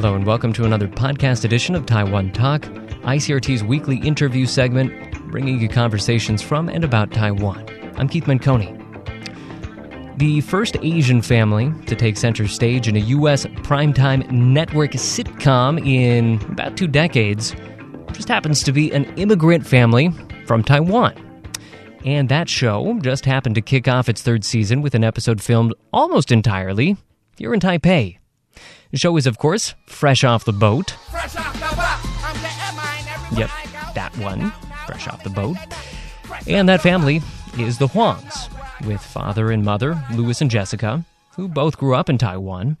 Hello, and welcome to another podcast edition of Taiwan Talk, ICRT's weekly interview segment, bringing you conversations from and about Taiwan. I'm Keith Menconi. The first Asian family to take center stage in a U.S. primetime network sitcom in about two decades just happens to be an immigrant family from Taiwan. And that show just happened to kick off its third season with an episode filmed almost entirely here in Taipei. The show is, of course, Fresh Off the Boat. Fresh off the boat. I'm getting mine. Everybody Yep, that one, Fresh Off the Boat. And that family is the Huangs, with father and mother, Louis and Jessica, who both grew up in Taiwan,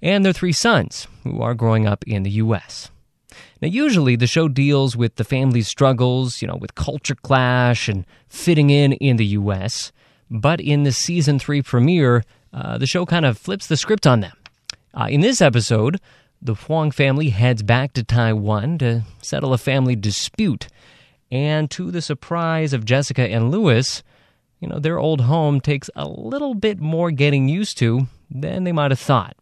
and their three sons, who are growing up in the U.S. Now, usually the show deals with the family's struggles, you know, with culture clash and fitting in in the U.S., but in the season three premiere, uh, the show kind of flips the script on them. Uh, in this episode, the Huang family heads back to Taiwan to settle a family dispute. And to the surprise of Jessica and Louis, you know, their old home takes a little bit more getting used to than they might have thought.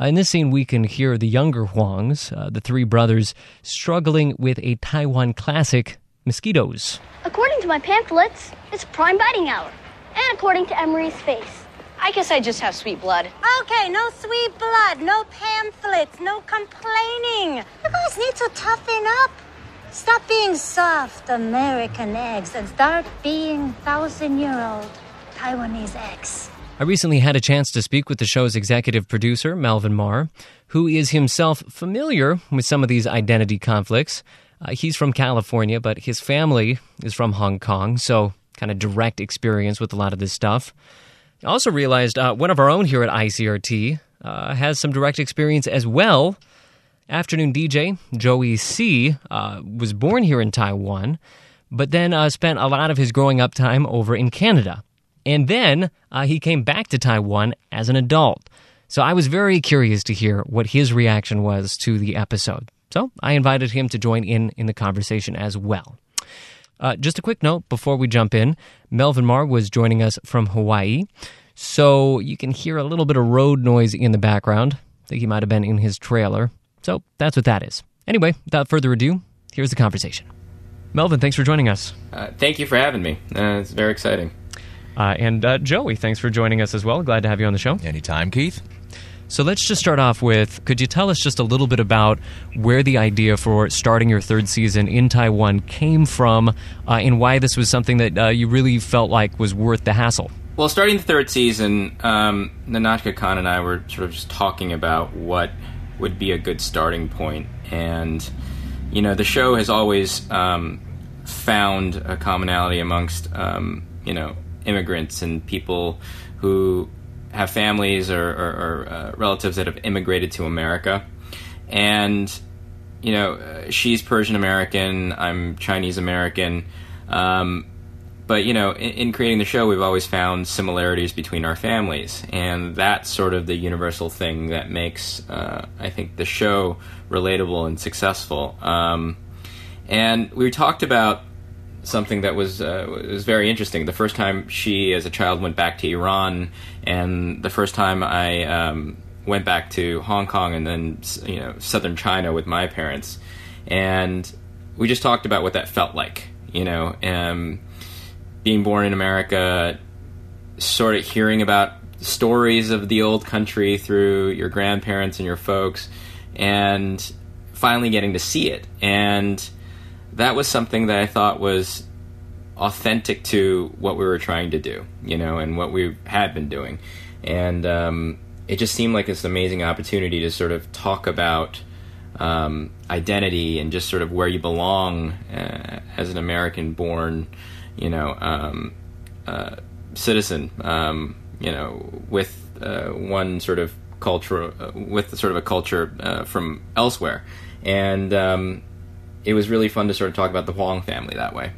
Uh, in this scene, we can hear the younger Huangs, uh, the three brothers, struggling with a Taiwan classic, mosquitoes. According to my pamphlets, it's prime biting hour. And according to Emery's face. I guess I just have sweet blood. Okay, no sweet blood, no pamphlets, no complaining. You guys need to toughen up. Stop being soft American eggs and start being thousand year old Taiwanese eggs. I recently had a chance to speak with the show's executive producer, Melvin Mar, who is himself familiar with some of these identity conflicts. Uh, he's from California, but his family is from Hong Kong, so kind of direct experience with a lot of this stuff. I also realized uh, one of our own here at ICRT uh, has some direct experience as well. Afternoon DJ Joey C uh, was born here in Taiwan, but then uh, spent a lot of his growing up time over in Canada. And then uh, he came back to Taiwan as an adult. So I was very curious to hear what his reaction was to the episode. So I invited him to join in in the conversation as well. Uh, just a quick note before we jump in Melvin Mar was joining us from Hawaii. So you can hear a little bit of road noise in the background. I think he might have been in his trailer. So that's what that is. Anyway, without further ado, here's the conversation. Melvin, thanks for joining us. Uh, thank you for having me. Uh, it's very exciting. Uh, and uh, Joey, thanks for joining us as well. Glad to have you on the show. Anytime, Keith. So let's just start off with could you tell us just a little bit about where the idea for starting your third season in Taiwan came from uh, and why this was something that uh, you really felt like was worth the hassle? Well, starting the third season, um, Nahnatchka Khan and I were sort of just talking about what would be a good starting point, and you know, the show has always um, found a commonality amongst um, you know immigrants and people who have families or, or, or uh, relatives that have immigrated to America, and you know, uh, she's Persian American, I'm Chinese American. Um, but you know, in, in creating the show, we've always found similarities between our families, and that's sort of the universal thing that makes, uh, I think, the show relatable and successful. Um, and we talked about something that was uh, was very interesting. The first time she, as a child, went back to Iran, and the first time I um, went back to Hong Kong, and then you know southern China with my parents, and we just talked about what that felt like. You know, um, being born in America, sort of hearing about stories of the old country through your grandparents and your folks, and finally getting to see it. And that was something that I thought was authentic to what we were trying to do, you know, and what we had been doing. And um, it just seemed like this amazing opportunity to sort of talk about um, identity and just sort of where you belong uh, as an American born, you know, um, uh, citizen, um, you know, with uh, one sort of culture, uh, with sort of a culture uh, from elsewhere. And um, it was really fun to sort of talk about the Huang family that way.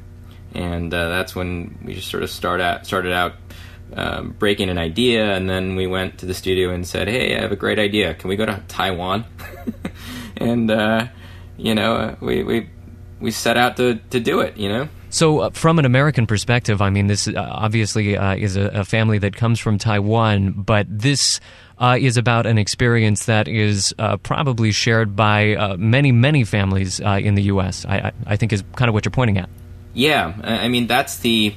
And uh, that's when we just sort of start out, started out um, breaking an idea, and then we went to the studio and said, "Hey, I have a great idea. Can we go to Taiwan?" and uh, you know, uh, we we we set out to to do it. You know. So, uh, from an American perspective, I mean, this uh, obviously uh, is a, a, family that comes from Taiwan, but this uh, is about an experience that is probably shared by many, many families in the U.S. I, I, think is kind of what you're pointing at. Yeah, I mean, that's the.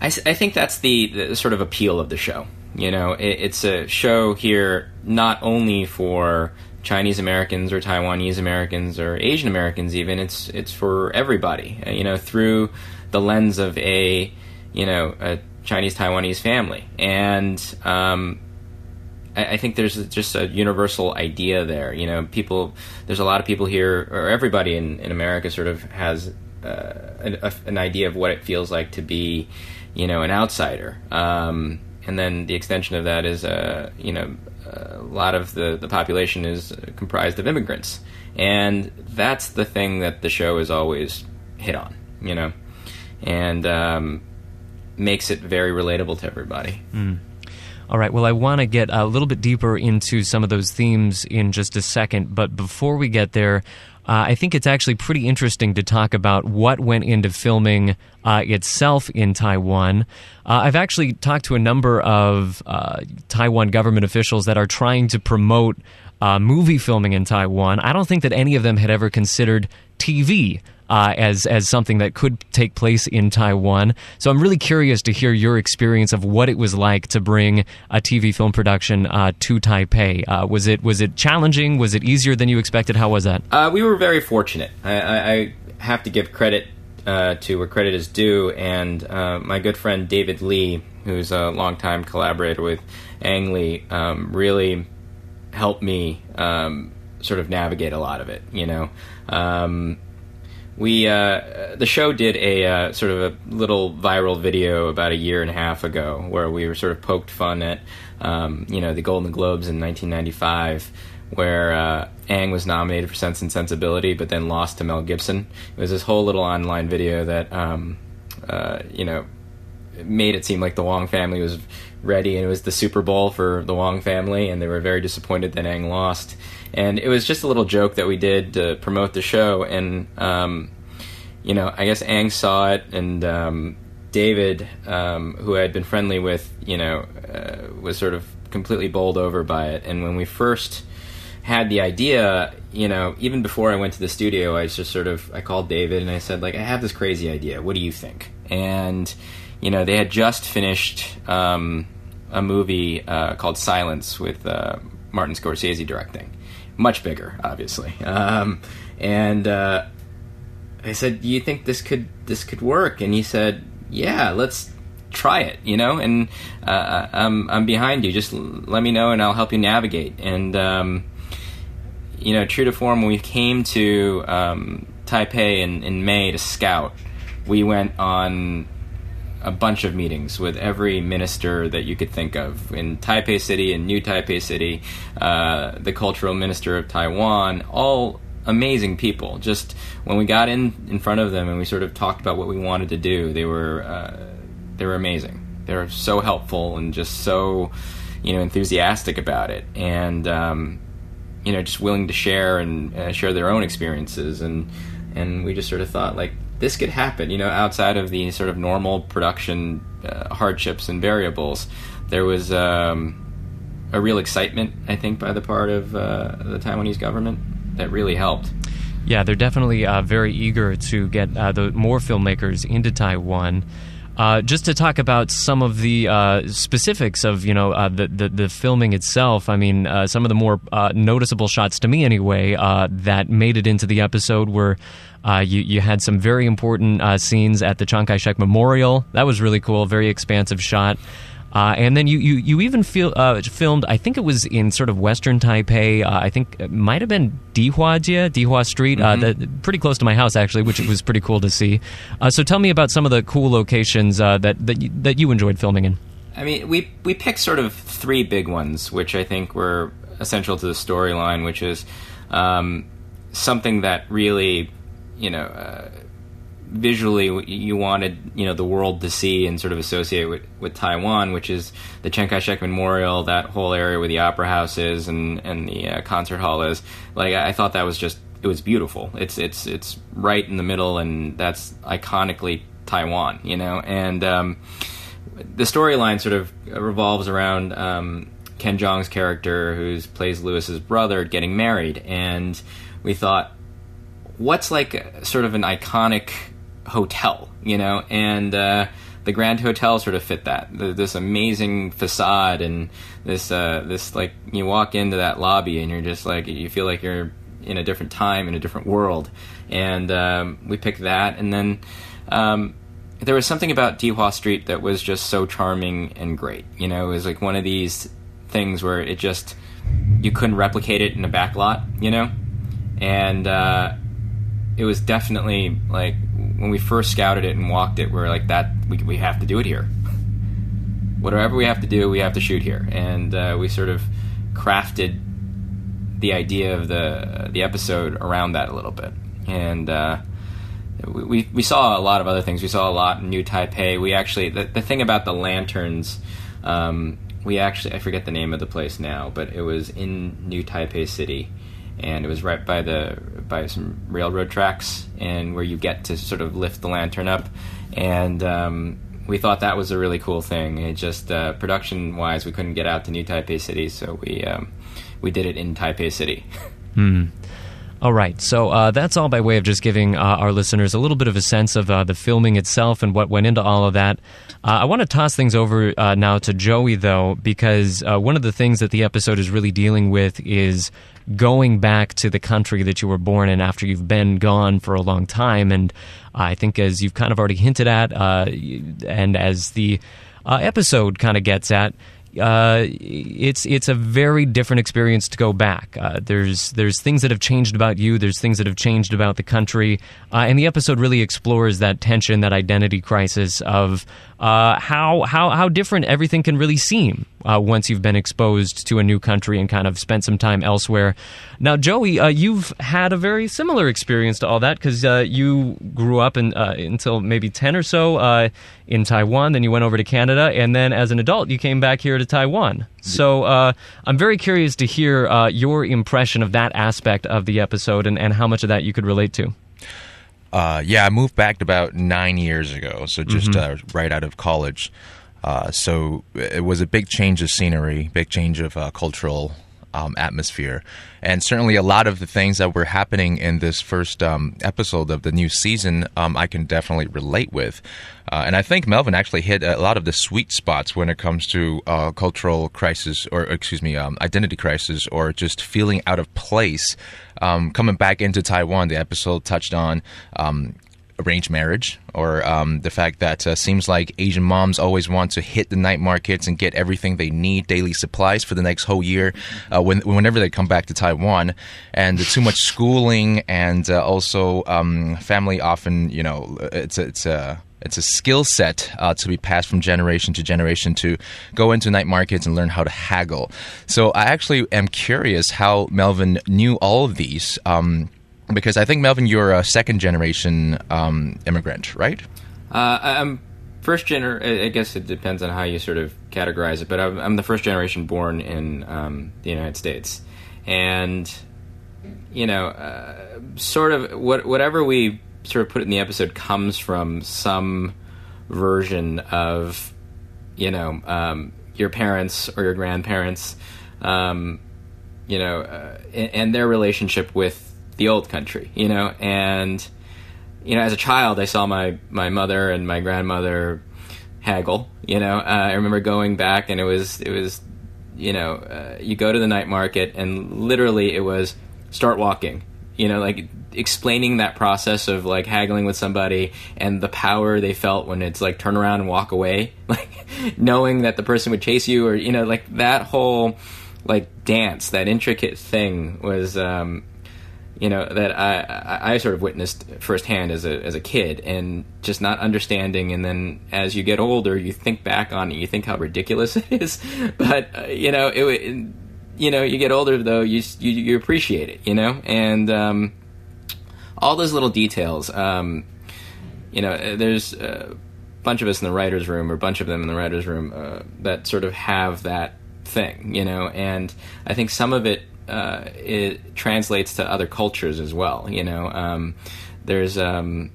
I, I think that's the, the, sort of appeal of the show. You know, it, it's a show here not only for Chinese Americans or Taiwanese Americans or Asian Americans even it's it's for everybody uh, you know through the lens of a you know a Chinese Taiwanese family and um, I, think there's just a universal idea there you know people there's a lot of people here or everybody in, in America sort of has a, an, idea of what it feels like to be you know an outsider um, and then the extension of that is uh, you know a lot of the, the population is comprised of immigrants. And that's the thing that the show is always hit on, you know, and um, makes it very relatable to everybody. Mm. All right. Well, I want to get a little bit deeper into some of those themes in just a second. But before we get there, uh, I think it's actually pretty interesting to talk about what went into filming uh, itself in Taiwan. Uh, I've actually talked to a number of uh, Taiwan government officials that are trying to promote uh, movie filming in Taiwan. I don't think that any of them had ever considered TV uh, as as something that could take place in Taiwan. So I'm really curious to hear your experience of what it was like to bring a TV film production uh, to Taipei. Uh, was it was it challenging? Was it easier than you expected? How was that? Uh, we were very fortunate. I, I, I have to give credit uh, to where credit is due, and uh, my good friend David Lee, who's a longtime collaborator with Ang Lee, um, really helped me um, sort of navigate a lot of it. You know. Um, we uh, the show did a uh, sort of a little viral video about a year and a half ago where we were sort of poked fun at um, you know the Golden Globes in 1995 where uh, Ang was nominated for Sense and Sensibility but then lost to Mel Gibson. It was this whole little online video that um, uh, you know made it seem like the Huang family was ready and it was the Super Bowl for the Huang family and they were very disappointed that Ang lost and it was just a little joke that we did to promote the show. And um, you know, I guess Ang saw it, and um, David, um, who I had been friendly with, you know, uh, was sort of completely bowled over by it. And when we first had the idea, you know, even before I went to the studio, I just sort of I called David and I said like, I have this crazy idea. What do you think? And you know, they had just finished um, a movie uh, called Silence with uh, Martin Scorsese directing much bigger, obviously. Um, and uh, I said, "Do you think this could this could work?" And he said, "Yeah, let's try it." You know, and uh, I'm I'm behind you. Just let me know, and I'll help you navigate. And um, you know, true to form, when we came to um, Taipei in, in May to scout, we went on a bunch of meetings with every minister that you could think of in Taipei City and New Taipei City, uh, the cultural minister of Taiwan, all amazing people. Just when we got in in front of them and we sort of talked about what we wanted to do, they were uh, they were amazing. They were so helpful and just so you know enthusiastic about it, and um, you know just willing to share and uh, share their own experiences and and we just sort of thought like this could happen, you know, outside of the sort of normal production uh, hardships and variables. There was um, a real excitement, I think, by the part of uh, the Taiwanese government that really helped. Yeah, they're definitely uh, very eager to get uh, the more filmmakers into Taiwan. Uh, just to talk about some of the uh, specifics of you know uh, the, the, the filming itself. I mean, uh, some of the more uh, noticeable shots to me, anyway, uh, that made it into the episode were. you, you had some very important scenes at the Chiang Kai shek Memorial. That was really cool, very expansive shot. Uh, and then you, you, you even feel, uh, filmed, I think it was in sort of western Taipei. Uh, I think it might have been Dihuajie, Dihua Street, uh, mm-hmm. the, pretty close to my house, actually, which was pretty cool to see. Uh, so tell me about some of the cool locations uh, that, that, you, that you enjoyed filming in. I mean, we, we picked sort of three big ones, which I think were essential to the storyline, which is um, something that really, you know, visually you wanted you know the world to see and sort of associate with, with Taiwan, which is the Chiang Kai-shek Memorial, that whole area where the opera house is and and the uh, concert hall is. Like I thought that was just it was beautiful. It's it's it's right in the middle, and that's iconically Taiwan, you know. And um, the storyline sort of revolves around um, Ken Jeong's character, who plays Louis's brother, getting married, and we thought, what's like sort of an iconic hotel, you know, and. Uh, the Grand Hotel sort of fit that. The, this amazing facade and this uh, this like you walk into that lobby and you're just like you feel like you're in a different time in a different world. And um, we picked that, and then um, there was something about Dihua Street that was just so charming and great. You know, it was like one of these things where it just you couldn't replicate it in a back lot. You know, and uh, it was definitely like when we first scouted it and walked it, we are like that. We we have to do it here. Whatever we have to do, we have to shoot here, and uh, we sort of crafted the idea of the the episode around that a little bit, and uh, we we saw a lot of other things. We saw a lot in New Taipei. We actually the, the thing about the lanterns. Um, we actually I forget the name of the place now, but it was in New Taipei City, and it was right by the by some railroad tracks, and where you get to sort of lift the lantern up, and um, we thought that was a really cool thing. It just uh, production wise, we couldn't get out to New Taipei City, so we um, we did it in Taipei City. Hmm. All right, so uh, that's all by way of just giving uh, our listeners a little bit of a sense of uh, the filming itself and what went into all of that. Uh, I want to toss things over uh, now to Joey, though, because uh, one of the things that the episode is really dealing with is going back to the country that you were born in after you've been gone for a long time. And I think, as you've kind of already hinted at, and as the episode kind of gets at, uh, it's it's a very different experience to go back. Uh, there's there's things that have changed about you. There's things that have changed about the country, uh, and the episode really explores that tension, that identity crisis of uh, how how how different everything can really seem uh, once you've been exposed to a new country and kind of spent some time elsewhere. Now, Joey, uh, you've had a very similar experience to all that because uh, you grew up in, uh, until maybe ten or so uh, in Taiwan. Then you went over to Canada, and then as an adult, you came back here to Taiwan. So I'm very curious to hear your impression of that aspect of the episode and, and how much of that you could relate to. Uh, yeah, I moved back about nine years ago, so just mm-hmm. uh, right out of college. Uh, so it was a big change of scenery, big change of uh, cultural um, atmosphere. And certainly a lot of the things that were happening in this first um, episode of the new season, um, I can definitely relate with. Uh, and I think Melvin actually hit a lot of the sweet spots when it comes to uh, cultural crisis, or excuse me, um, identity crisis, or just feeling out of place. Um, coming back into Taiwan, the episode touched on um, arranged marriage or um, the fact that uh, seems like Asian moms always want to hit the night markets and get everything they need, daily supplies for the next whole year, uh, when, whenever they come back to Taiwan, and too much schooling and uh, also um, family often, you know, it's a, it's a it's a skill set uh, to be passed from generation to generation to go into night markets and learn how to haggle. So I actually am curious how Melvin knew all of these. Um, because I think Melvin, you're a second generation um, immigrant, right? Uh, I'm first gener. I guess it depends on how you sort of categorize it, but I'm, I'm the first generation born in um, the United States, and you know, uh, sort of what, whatever we sort of put in the episode comes from some version of you know um, your parents or your grandparents, um, you know, uh, and, and their relationship with the old country, you know, and you know, as a child, I saw my my mother and my grandmother haggle. You know, uh, I remember going back, and it was it was, you know, uh, you go to the night market, and literally it was start walking. You know, like explaining that process of like haggling with somebody and the power they felt when it's like turn around and walk away, like knowing that the person would chase you, or you know, like that whole like dance, that intricate thing was. Um, you know that I, I sort of witnessed firsthand as a as a kid and just not understanding and then as you get older you think back on it you think how ridiculous it is. But uh, you know it, you know you get older though you you, you appreciate it you know? And um, all those little details um, you know there's a bunch of us in the writers room or a bunch of them in the writers room uh, that sort of have that thing you know? And I think some of it uh, it translates to other cultures as well. You know, um, there's um,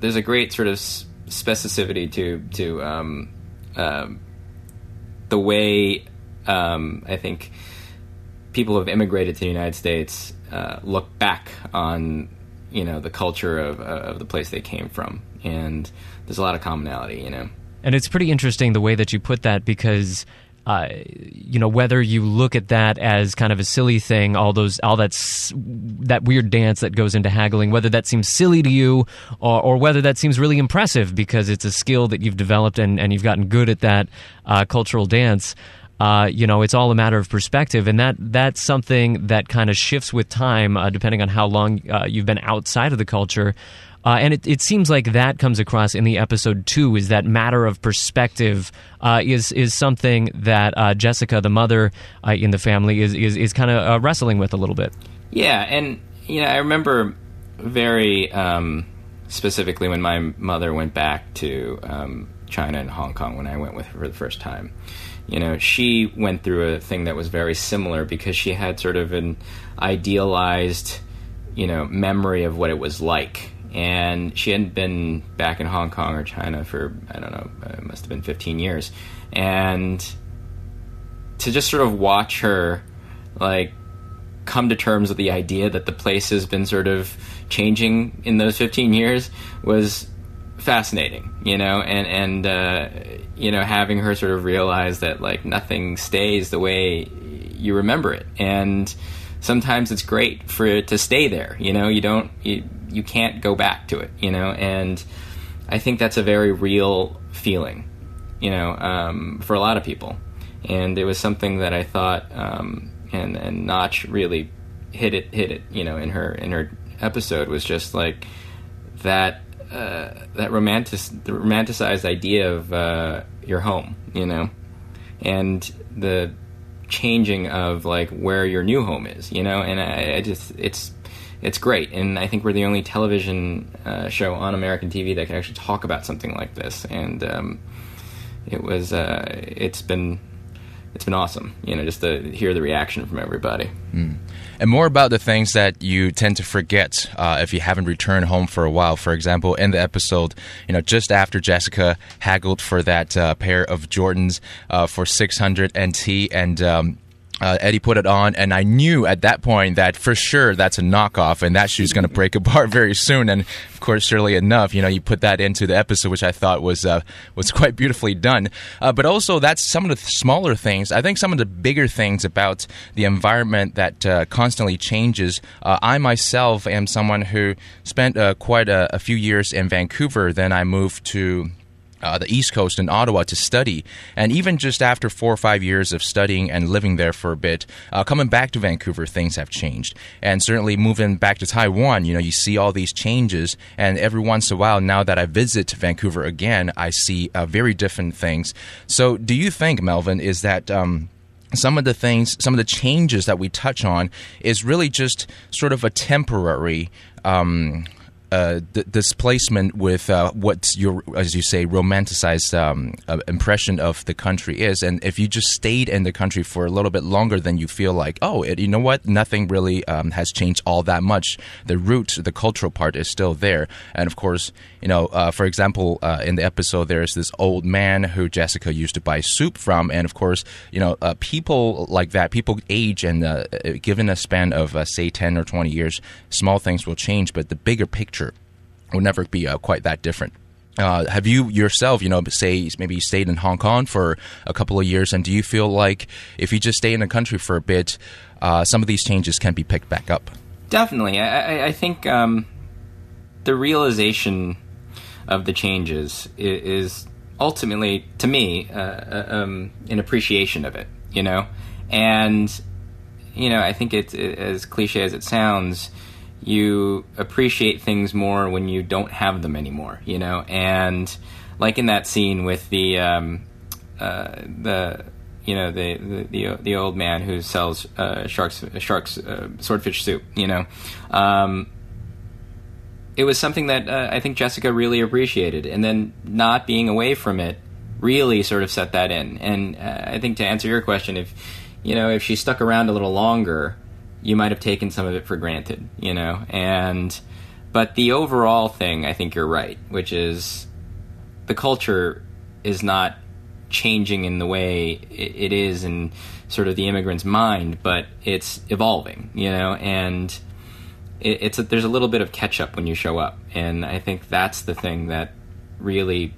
there's a great sort of specificity to to um, uh, the way um, I think people who have immigrated to the United States uh, look back on you know the culture of of the place they came from, and there's a lot of commonality. You know, and it's pretty interesting the way that you put that because uh, you know whether you look at that as kind of a silly thing, all those all that's that weird dance that goes into haggling, whether that seems silly to you or, or whether that seems really impressive because it's a skill that you've developed and, and you've gotten good at that uh, cultural dance. Uh, you know, it's all a matter of perspective, and that that's something that kind of shifts with time, uh, depending on how long uh, you've been outside of the culture. Uh, and it, it seems like that comes across in the episode too. Is that matter of perspective uh, is is something that uh, Jessica, the mother uh, in the family, is is, is kind of uh, wrestling with a little bit. Yeah, and you know, I remember very um, specifically when my mother went back to um, China and Hong Kong when I went with her for the first time. You know, she went through a thing that was very similar because she had sort of an idealized, you know, memory of what it was like and she hadn't been back in Hong Kong or China for I don't know, it must have been 15 years, and to just sort of watch her like come to terms with the idea that the place has been sort of changing in those 15 years was fascinating, you know, and and uh, you know having her sort of realize that like nothing stays the way you remember it, and sometimes it's great for it to stay there. You know, you don't you, you can't go back to it, you know, and I think that's a very real feeling, you know, um, for a lot of people. And it was something that I thought, um, and and Notch really hit it, hit it, you know, in her in her episode was just like that uh, that romantic the romanticized idea of uh, your home, you know, and the changing of like where your new home is, you know, and I, I just it's it's great, and I think we're the only television uh, show on American TV that can actually talk about something like this, and um, it was uh, it's been it's been awesome, you know, just to hear the reaction from everybody. Mm. And more about the things that you tend to forget uh, if you haven't returned home for a while. For example, in the episode, you know, just after Jessica haggled for that uh, pair of Jordans uh, for 600 NT, and um, uh, Eddie put it on, and I knew at that point that for sure that's a knockoff, and that shoe's going to break apart very soon. And of course, surely enough, you know, you put that into the episode, which I thought was uh, was quite beautifully done. Uh, but also, that's some of the smaller things. I think some of the bigger things about the environment that uh, constantly changes. Uh, I myself am someone who spent uh, quite a, a few years in Vancouver. Then I moved to uh, the East Coast in Ottawa to study. And even just after four or five years of studying and living there for a bit, uh, coming back to Vancouver, things have changed. And certainly moving back to Taiwan, you know, you see all these changes. And every once in a while, now that I visit Vancouver again, I see uh, very different things. So, do you think, Melvin, is that. Um, some of the things, some of the changes that we touch on is really just sort of a temporary um, uh, d- displacement with uh, what your, as you say, romanticized um, uh, impression of the country is. And if you just stayed in the country for a little bit longer, then you feel like, oh, it, you know what? Nothing really um, has changed all that much. The root, the cultural part is still there. And of course, you know, uh, for example, uh, in the episode, there's this old man who Jessica used to buy soup from. And of course, you know, uh, people like that, people age and given a span of, say, 10 or 20 years, small things will change, but the bigger picture will never be uh, quite that different. Uh, have you yourself, you know, say maybe you stayed in Hong Kong for a couple of years, and do you feel like if you just stay in the country for a bit, uh, some of these changes can be picked back up? Definitely, I, I think um, the realization of the changes is ultimately, to me, uh, uh, um, an appreciation of it. You know, and you know, I think it's as cliche as it sounds you appreciate things more when you don't have them anymore, you know. And like in that scene with the um, uh, the you know the, the the, old man who sells uh, sharks sharks uh, swordfish soup, you know. Um, it was something that uh, I think Jessica really appreciated, and then not being away from it really sort of set that in. And uh, I think to answer your question, if you know, if she stuck around a little longer, you might have taken some of it for granted, you know, and but the overall thing, I think you're right, which is the culture is not changing in the way it is in sort of the immigrant's mind, but it's evolving, you know, and it, it's a, there's a little bit of catch up when you show up, and I think that's the thing that really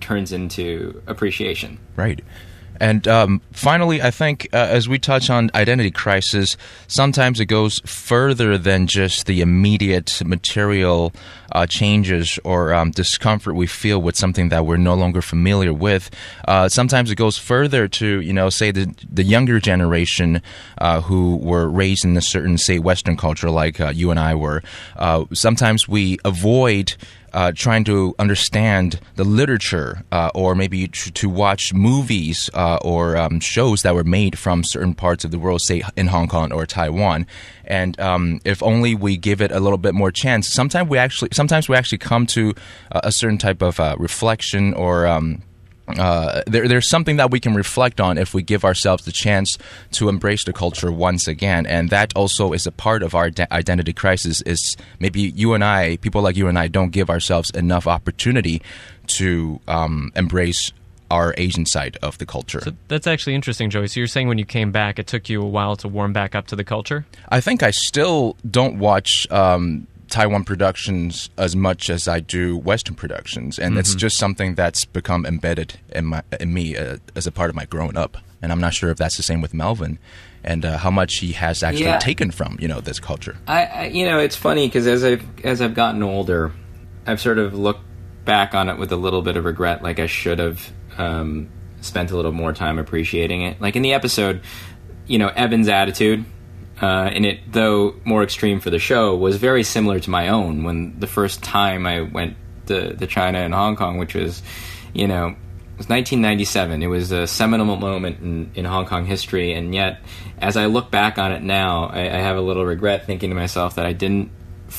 turns into appreciation. Right. And um, finally, I think uh, as we touch on identity crisis, sometimes it goes further than just the immediate material uh, changes or um, discomfort we feel with something that we're no longer familiar with. Uh, sometimes it goes further to, you know, say the, the younger generation uh, who were raised in a certain, say, Western culture like uh, you and I were. Uh, sometimes we avoid uh, trying to understand the literature uh, or maybe to, to watch movies uh, or um, shows that were made from certain parts of the world, say in Hong Kong or Taiwan. And um, if only we give it a little bit more chance, sometimes we actually sometimes we actually come to a certain type of uh, reflection or um, uh, there, there's something that we can reflect on if we give ourselves the chance to embrace the culture once again, and that also is a part of our de- identity crisis. Is maybe you and I, people like you and I, don't give ourselves enough opportunity to um, embrace our Asian side of the culture. So that's actually interesting, Joey. So you're saying when you came back, it took you a while to warm back up to the culture? I think I still don't watch um, Taiwan productions as much as I do Western productions, and mm-hmm. it's just something that's become embedded in my in me uh, as a part of my growing up. And I'm not sure if that's the same with Melvin, and uh, how much he has actually yeah. taken from you know this culture. I, I you know it's funny because as I've as I've gotten older, I've sort of looked back on it with a little bit of regret, like I should have um, spent a little more time appreciating it. Like in the episode, you know, Evan's attitude uh, and it, though more extreme for the show, was very similar to my own when the first time I went to, to China and Hong Kong, which was, you know, it was 1997. It was a seminal moment in, in Hong Kong history, and yet, as I look back on it now, I, I have a little regret thinking to myself that I didn't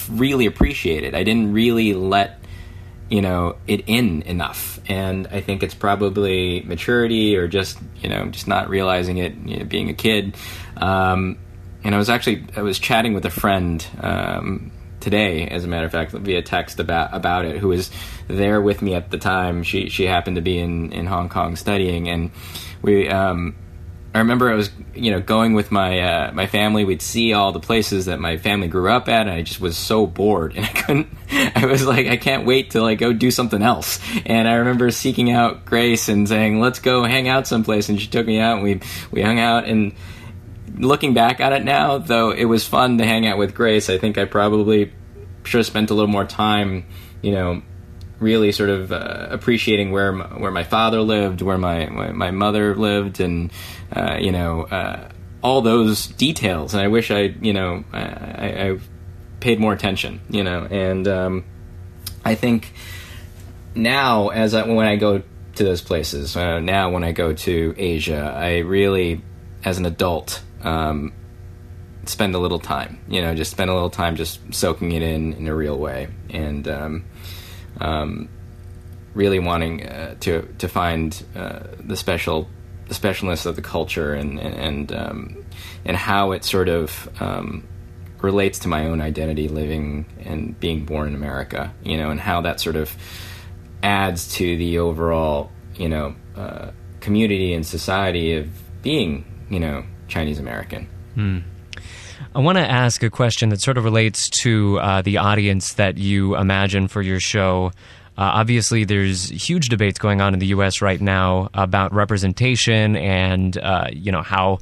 really appreciate it. I didn't really let you know it in enough and i think it's probably maturity or just you know just not realizing it you know, being a kid um, and I was actually I was chatting with a friend um, today, as a matter of fact, via text about about it, who was there with me at the time. She she happened to be in in Hong Kong studying, and we. Um, I remember I was, you know, going with my uh, my family. We'd see all the places that my family grew up at, and I just was so bored, and I couldn't. I was like, I can't wait to like go do something else. And I remember seeking out Grace and saying, "Let's go hang out someplace." And she took me out, and we we hung out, and looking back at it now, though it was fun to hang out with Grace, I think I probably should have spent a little more time, you know, really sort of uh, appreciating where my, where my father lived, where my my, mother lived, and uh, you know uh, all those details. And I wish I you know I, I paid more attention, you know. And um, I think now as I, when I go to those places, uh, now when I go to Asia, I really as an adult um, spend a little time. You know, just spend a little time just soaking it in in a real way, and um, um, really wanting uh, to to find uh, the special the specialness of the culture and and and, um, and how it sort of um, relates to my own identity, living and being born in America. You know, and how that sort of adds to the overall you know uh, community and society of being you know Chinese American. Hmm. I want to ask a question that sort of relates to uh, the audience that you imagine for your show. Uh, obviously, there's huge debates going on in the U.S. right now about representation and uh, you know how.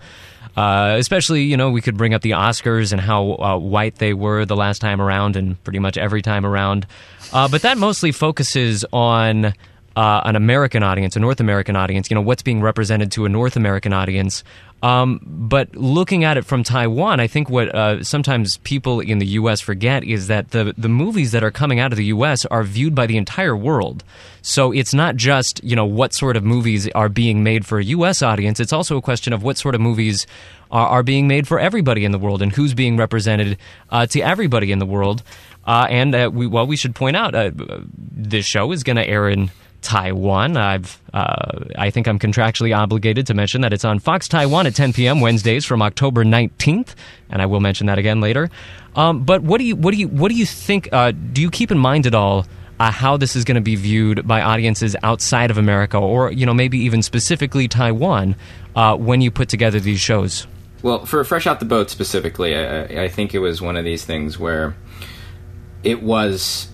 Uh, especially, you know, we could bring up the Oscars and how uh, white they were the last time around and pretty much every time around. Uh, but that mostly focuses on uh, an American audience, a North American audience, you know, what's being represented to a North American audience. Um, but looking at it from Taiwan, I think what uh, sometimes people in the U.S. forget is that the the movies that are coming out of the U.S. are viewed by the entire world. So it's not just you know what sort of movies are being made for a U.S. audience. It's also a question of what sort of movies are, are being made for everybody in the world and who's being represented uh, to everybody in the world. Uh, and uh, we, well, we should point out uh, this show is going to air in Taiwan. I've, uh, I think I'm contractually obligated to mention that it's on Fox Taiwan at 10 p.m. Wednesdays from October 19th, and I will mention that again later. Um, but what do you, what do you, what do you think? Uh, do you keep in mind at all uh, how this is going to be viewed by audiences outside of America, or you know maybe even specifically Taiwan, uh, when you put together these shows? Well, for Fresh Out the Boat specifically, I, I think it was one of these things where it was,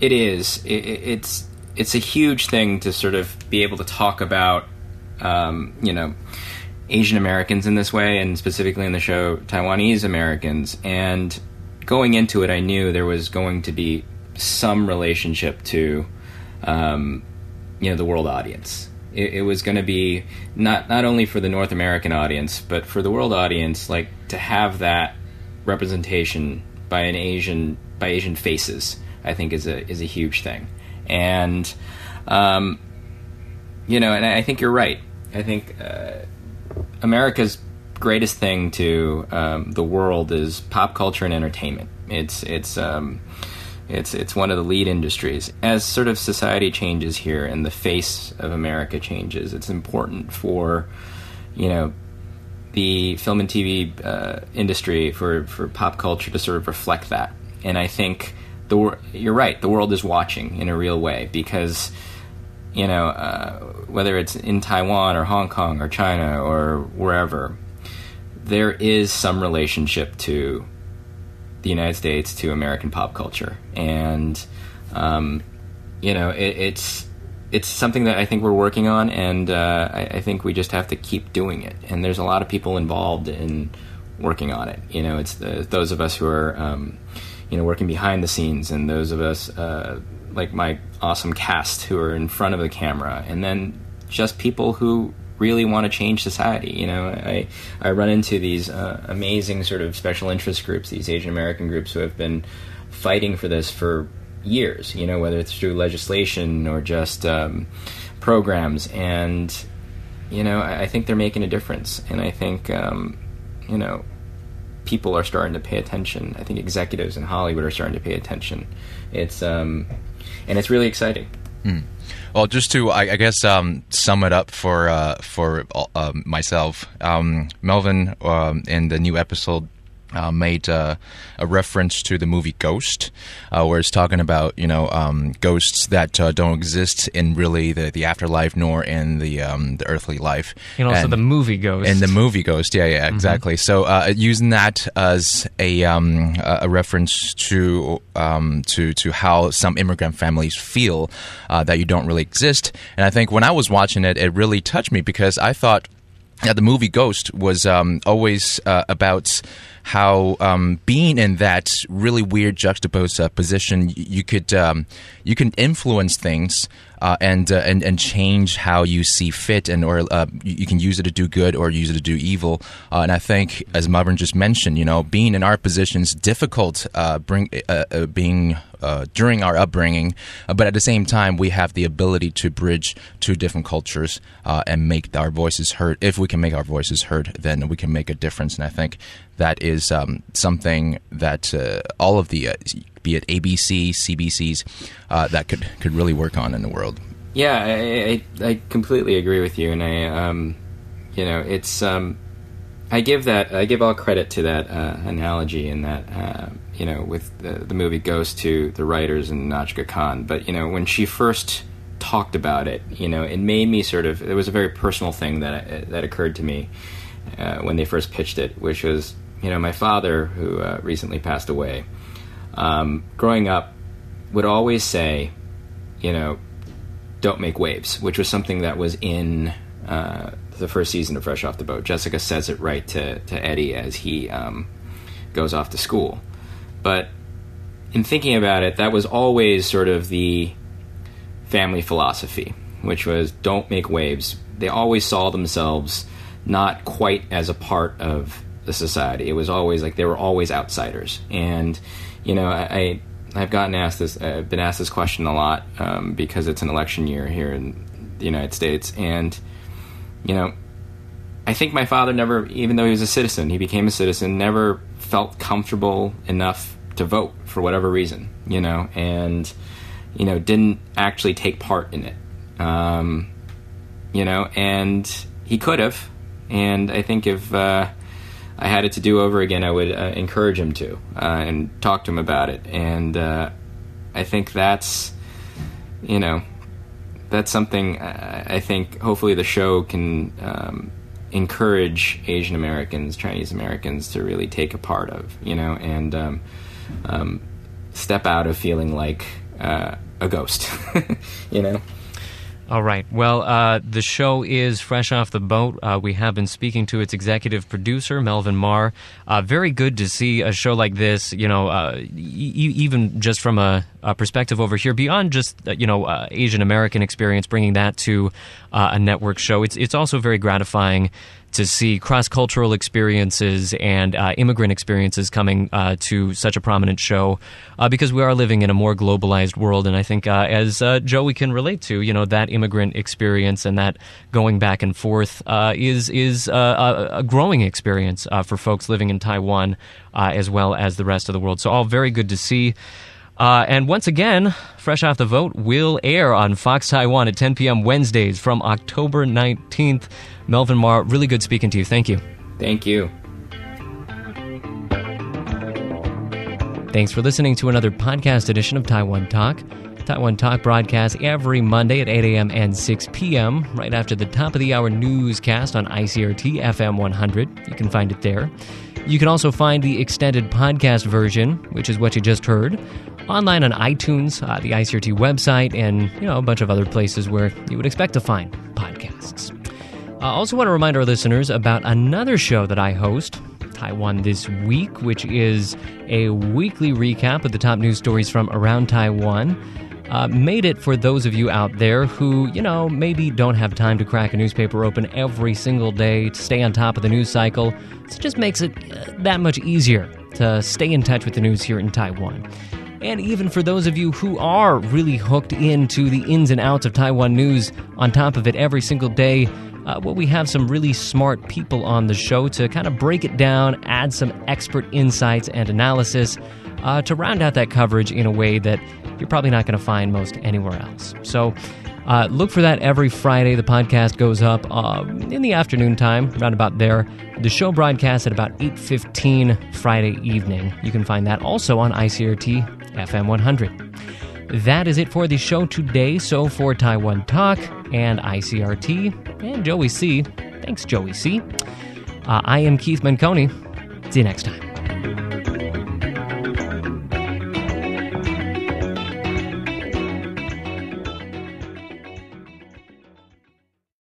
it is, it, it's it's a huge thing to sort of be able to talk about, um, you know, Asian Americans in this way, and specifically in the show, Taiwanese Americans. And going into it, I knew there was going to be some relationship to, um, you know, the world audience. It, it was going to be not not only for the North American audience, but for the world audience, like to have that representation by an Asian by Asian faces. I think is a is a huge thing and um, you know, and I think you're right. I think uh, America's greatest thing to um, the world is pop culture and entertainment. It's it's um, it's it's one of the lead industries. As sort of society changes here and the face of America changes, it's important for you know the film and TV uh, industry for for pop culture to sort of reflect that. And I think the you're right. The world is watching in a real way because you know uh, whether it's in Taiwan or Hong Kong or China or wherever, there is some relationship to the United States to American pop culture, and um, you know it, it's it's something that I think we're working on, and uh, I, I, think we just have to keep doing it. And there's a lot of people involved in working on it. You know, it's the, those of us who are um, you know, working behind the scenes, and those of us uh, like my awesome cast who are in front of the camera, and then just people who really want to change society. You know, I I run into these uh, amazing sort of special interest groups, these Asian American groups who have been fighting for this for years. You know, whether it's through legislation or just um, programs, and you know, I, I, think they're making a difference, and I think um, you know people are starting to pay attention. I think executives in Hollywood are starting to pay attention. It's um, and it's really exciting. Mm. Well, just to I, I guess um, sum it up for uh, for uh, myself, um, Melvin um, in the new episode uh, made uh, a reference to the movie Ghost, uh, where it's talking about you know um, ghosts that uh, don't exist in really the, the afterlife nor in the um, the earthly life, and also and, the movie Ghost. And the movie Ghost, yeah, yeah, mm-hmm. exactly. Mm-hmm. So uh, using that as a um, a reference to um, to to how some immigrant families feel uh, that you don't really exist, and I think when I was watching it, it really touched me because I thought that the movie Ghost was um, always about how um, being in that really weird juxtaposed uh, position, you could um, you can influence things uh, and, uh, and and change how you see fit, and or uh, you can use it to do good or use it to do evil. Uh, and I think, as Melvin just mentioned, you know, being in our positions difficult, uh, bring being uh, during our upbringing, but at the same time, we have the ability to bridge two different cultures and make our voices heard. If we can make our voices heard, then we can make a difference. And I think that is um, something that all of the be it ABC, CBCs, uh, that could could really work on in the world. Yeah, I, I, I completely agree with you, and I, um, you know, it's um, I give that I give all credit to that uh, analogy and that uh, you know with the, the movie Ghost to the writers and Nahnatchka Khan, but you know when she first talked about it, you know, it made me sort of it was a very personal thing that that occurred to me uh, when they first pitched it, which was you know my father who uh, recently passed away um, growing up, would always say, you know, don't make waves, which was something that was in uh, the first season of Fresh Off the Boat. Jessica says it right to, to Eddie as he um, goes off to school. But in thinking about it, that was always sort of the family philosophy, which was don't make waves. They always saw themselves not quite as a part of the society. It was always like they were always outsiders. And you know, I, I've gotten asked this, I've been asked this question a lot um, because it's an election year here in the United States, and you know, I think my father never, even though he was a citizen, he became a citizen, never felt comfortable enough to vote for whatever reason, you know, and you know, didn't actually take part in it. Um, you know, and he could have. And I think if uh, I had it to do over again, I would uh, encourage him to uh, and talk to him about it. And uh, I think that's, you know, that's something uh, I think hopefully the show can um, encourage Asian Americans, Chinese Americans to really take a part of, you know, and um, um, step out of feeling like uh, a ghost, you know. All right. Well, uh, the show is fresh off the boat. Uh, we have been speaking to its executive producer, Melvin Mar. Uh, very good to see a show like this, you know, uh, e- even just from a, a, perspective over here, beyond just, uh, you know, uh, Asian American experience, bringing that to a network show. It's, it's also very gratifying to see cross cultural experiences and uh, immigrant experiences coming uh, to such a prominent show uh, because we are living in a more globalized world. And I think, uh, as uh, Joey can relate to, you know, that immigrant experience and that going back and forth uh, is is a, a, growing experience for folks living in Taiwan as well as the rest of the world. So, all very good to see. Uh, and once again, Fresh Off the Boat will air on Fox Taiwan at 10 p.m. Wednesdays from October 19th. Melvin Mar, really good speaking to you. Thank you. Thank you. Thanks for listening to another podcast edition of Taiwan Talk. Taiwan Talk broadcasts every Monday at 8 a.m. and 6 p.m. right after the top of the hour newscast on ICRT FM 100. You can find it there. You can also find the extended podcast version, which is what you just heard, online on iTunes, uh, the ICRT website, and you know a bunch of other places where you would expect to find podcasts. I also want to remind our listeners about another show that I host, Taiwan This Week, which is a weekly recap of the top news stories from around Taiwan. Uh, made it for those of you out there who, you know, maybe don't have time to crack a newspaper open every single day to stay on top of the news cycle. So it just makes it uh, that much easier to stay in touch with the news here in Taiwan. And even for those of you who are really hooked into the ins and outs of Taiwan news on top of it every single day, uh, well, we have some really smart people on the show to kind of break it down, add some expert insights and analysis uh, to round out that coverage in a way that you're probably not going to find most anywhere else. So, uh, look for that every Friday. The podcast goes up uh, in the afternoon time, around about there. The show broadcasts at about 8.15 Friday evening. You can find that also on ICRT FM 100. That is it for the show today. So for Taiwan Talk and ICRT and Joey C, thanks Joey C. Uh, I am Keith Menconi. See you next time.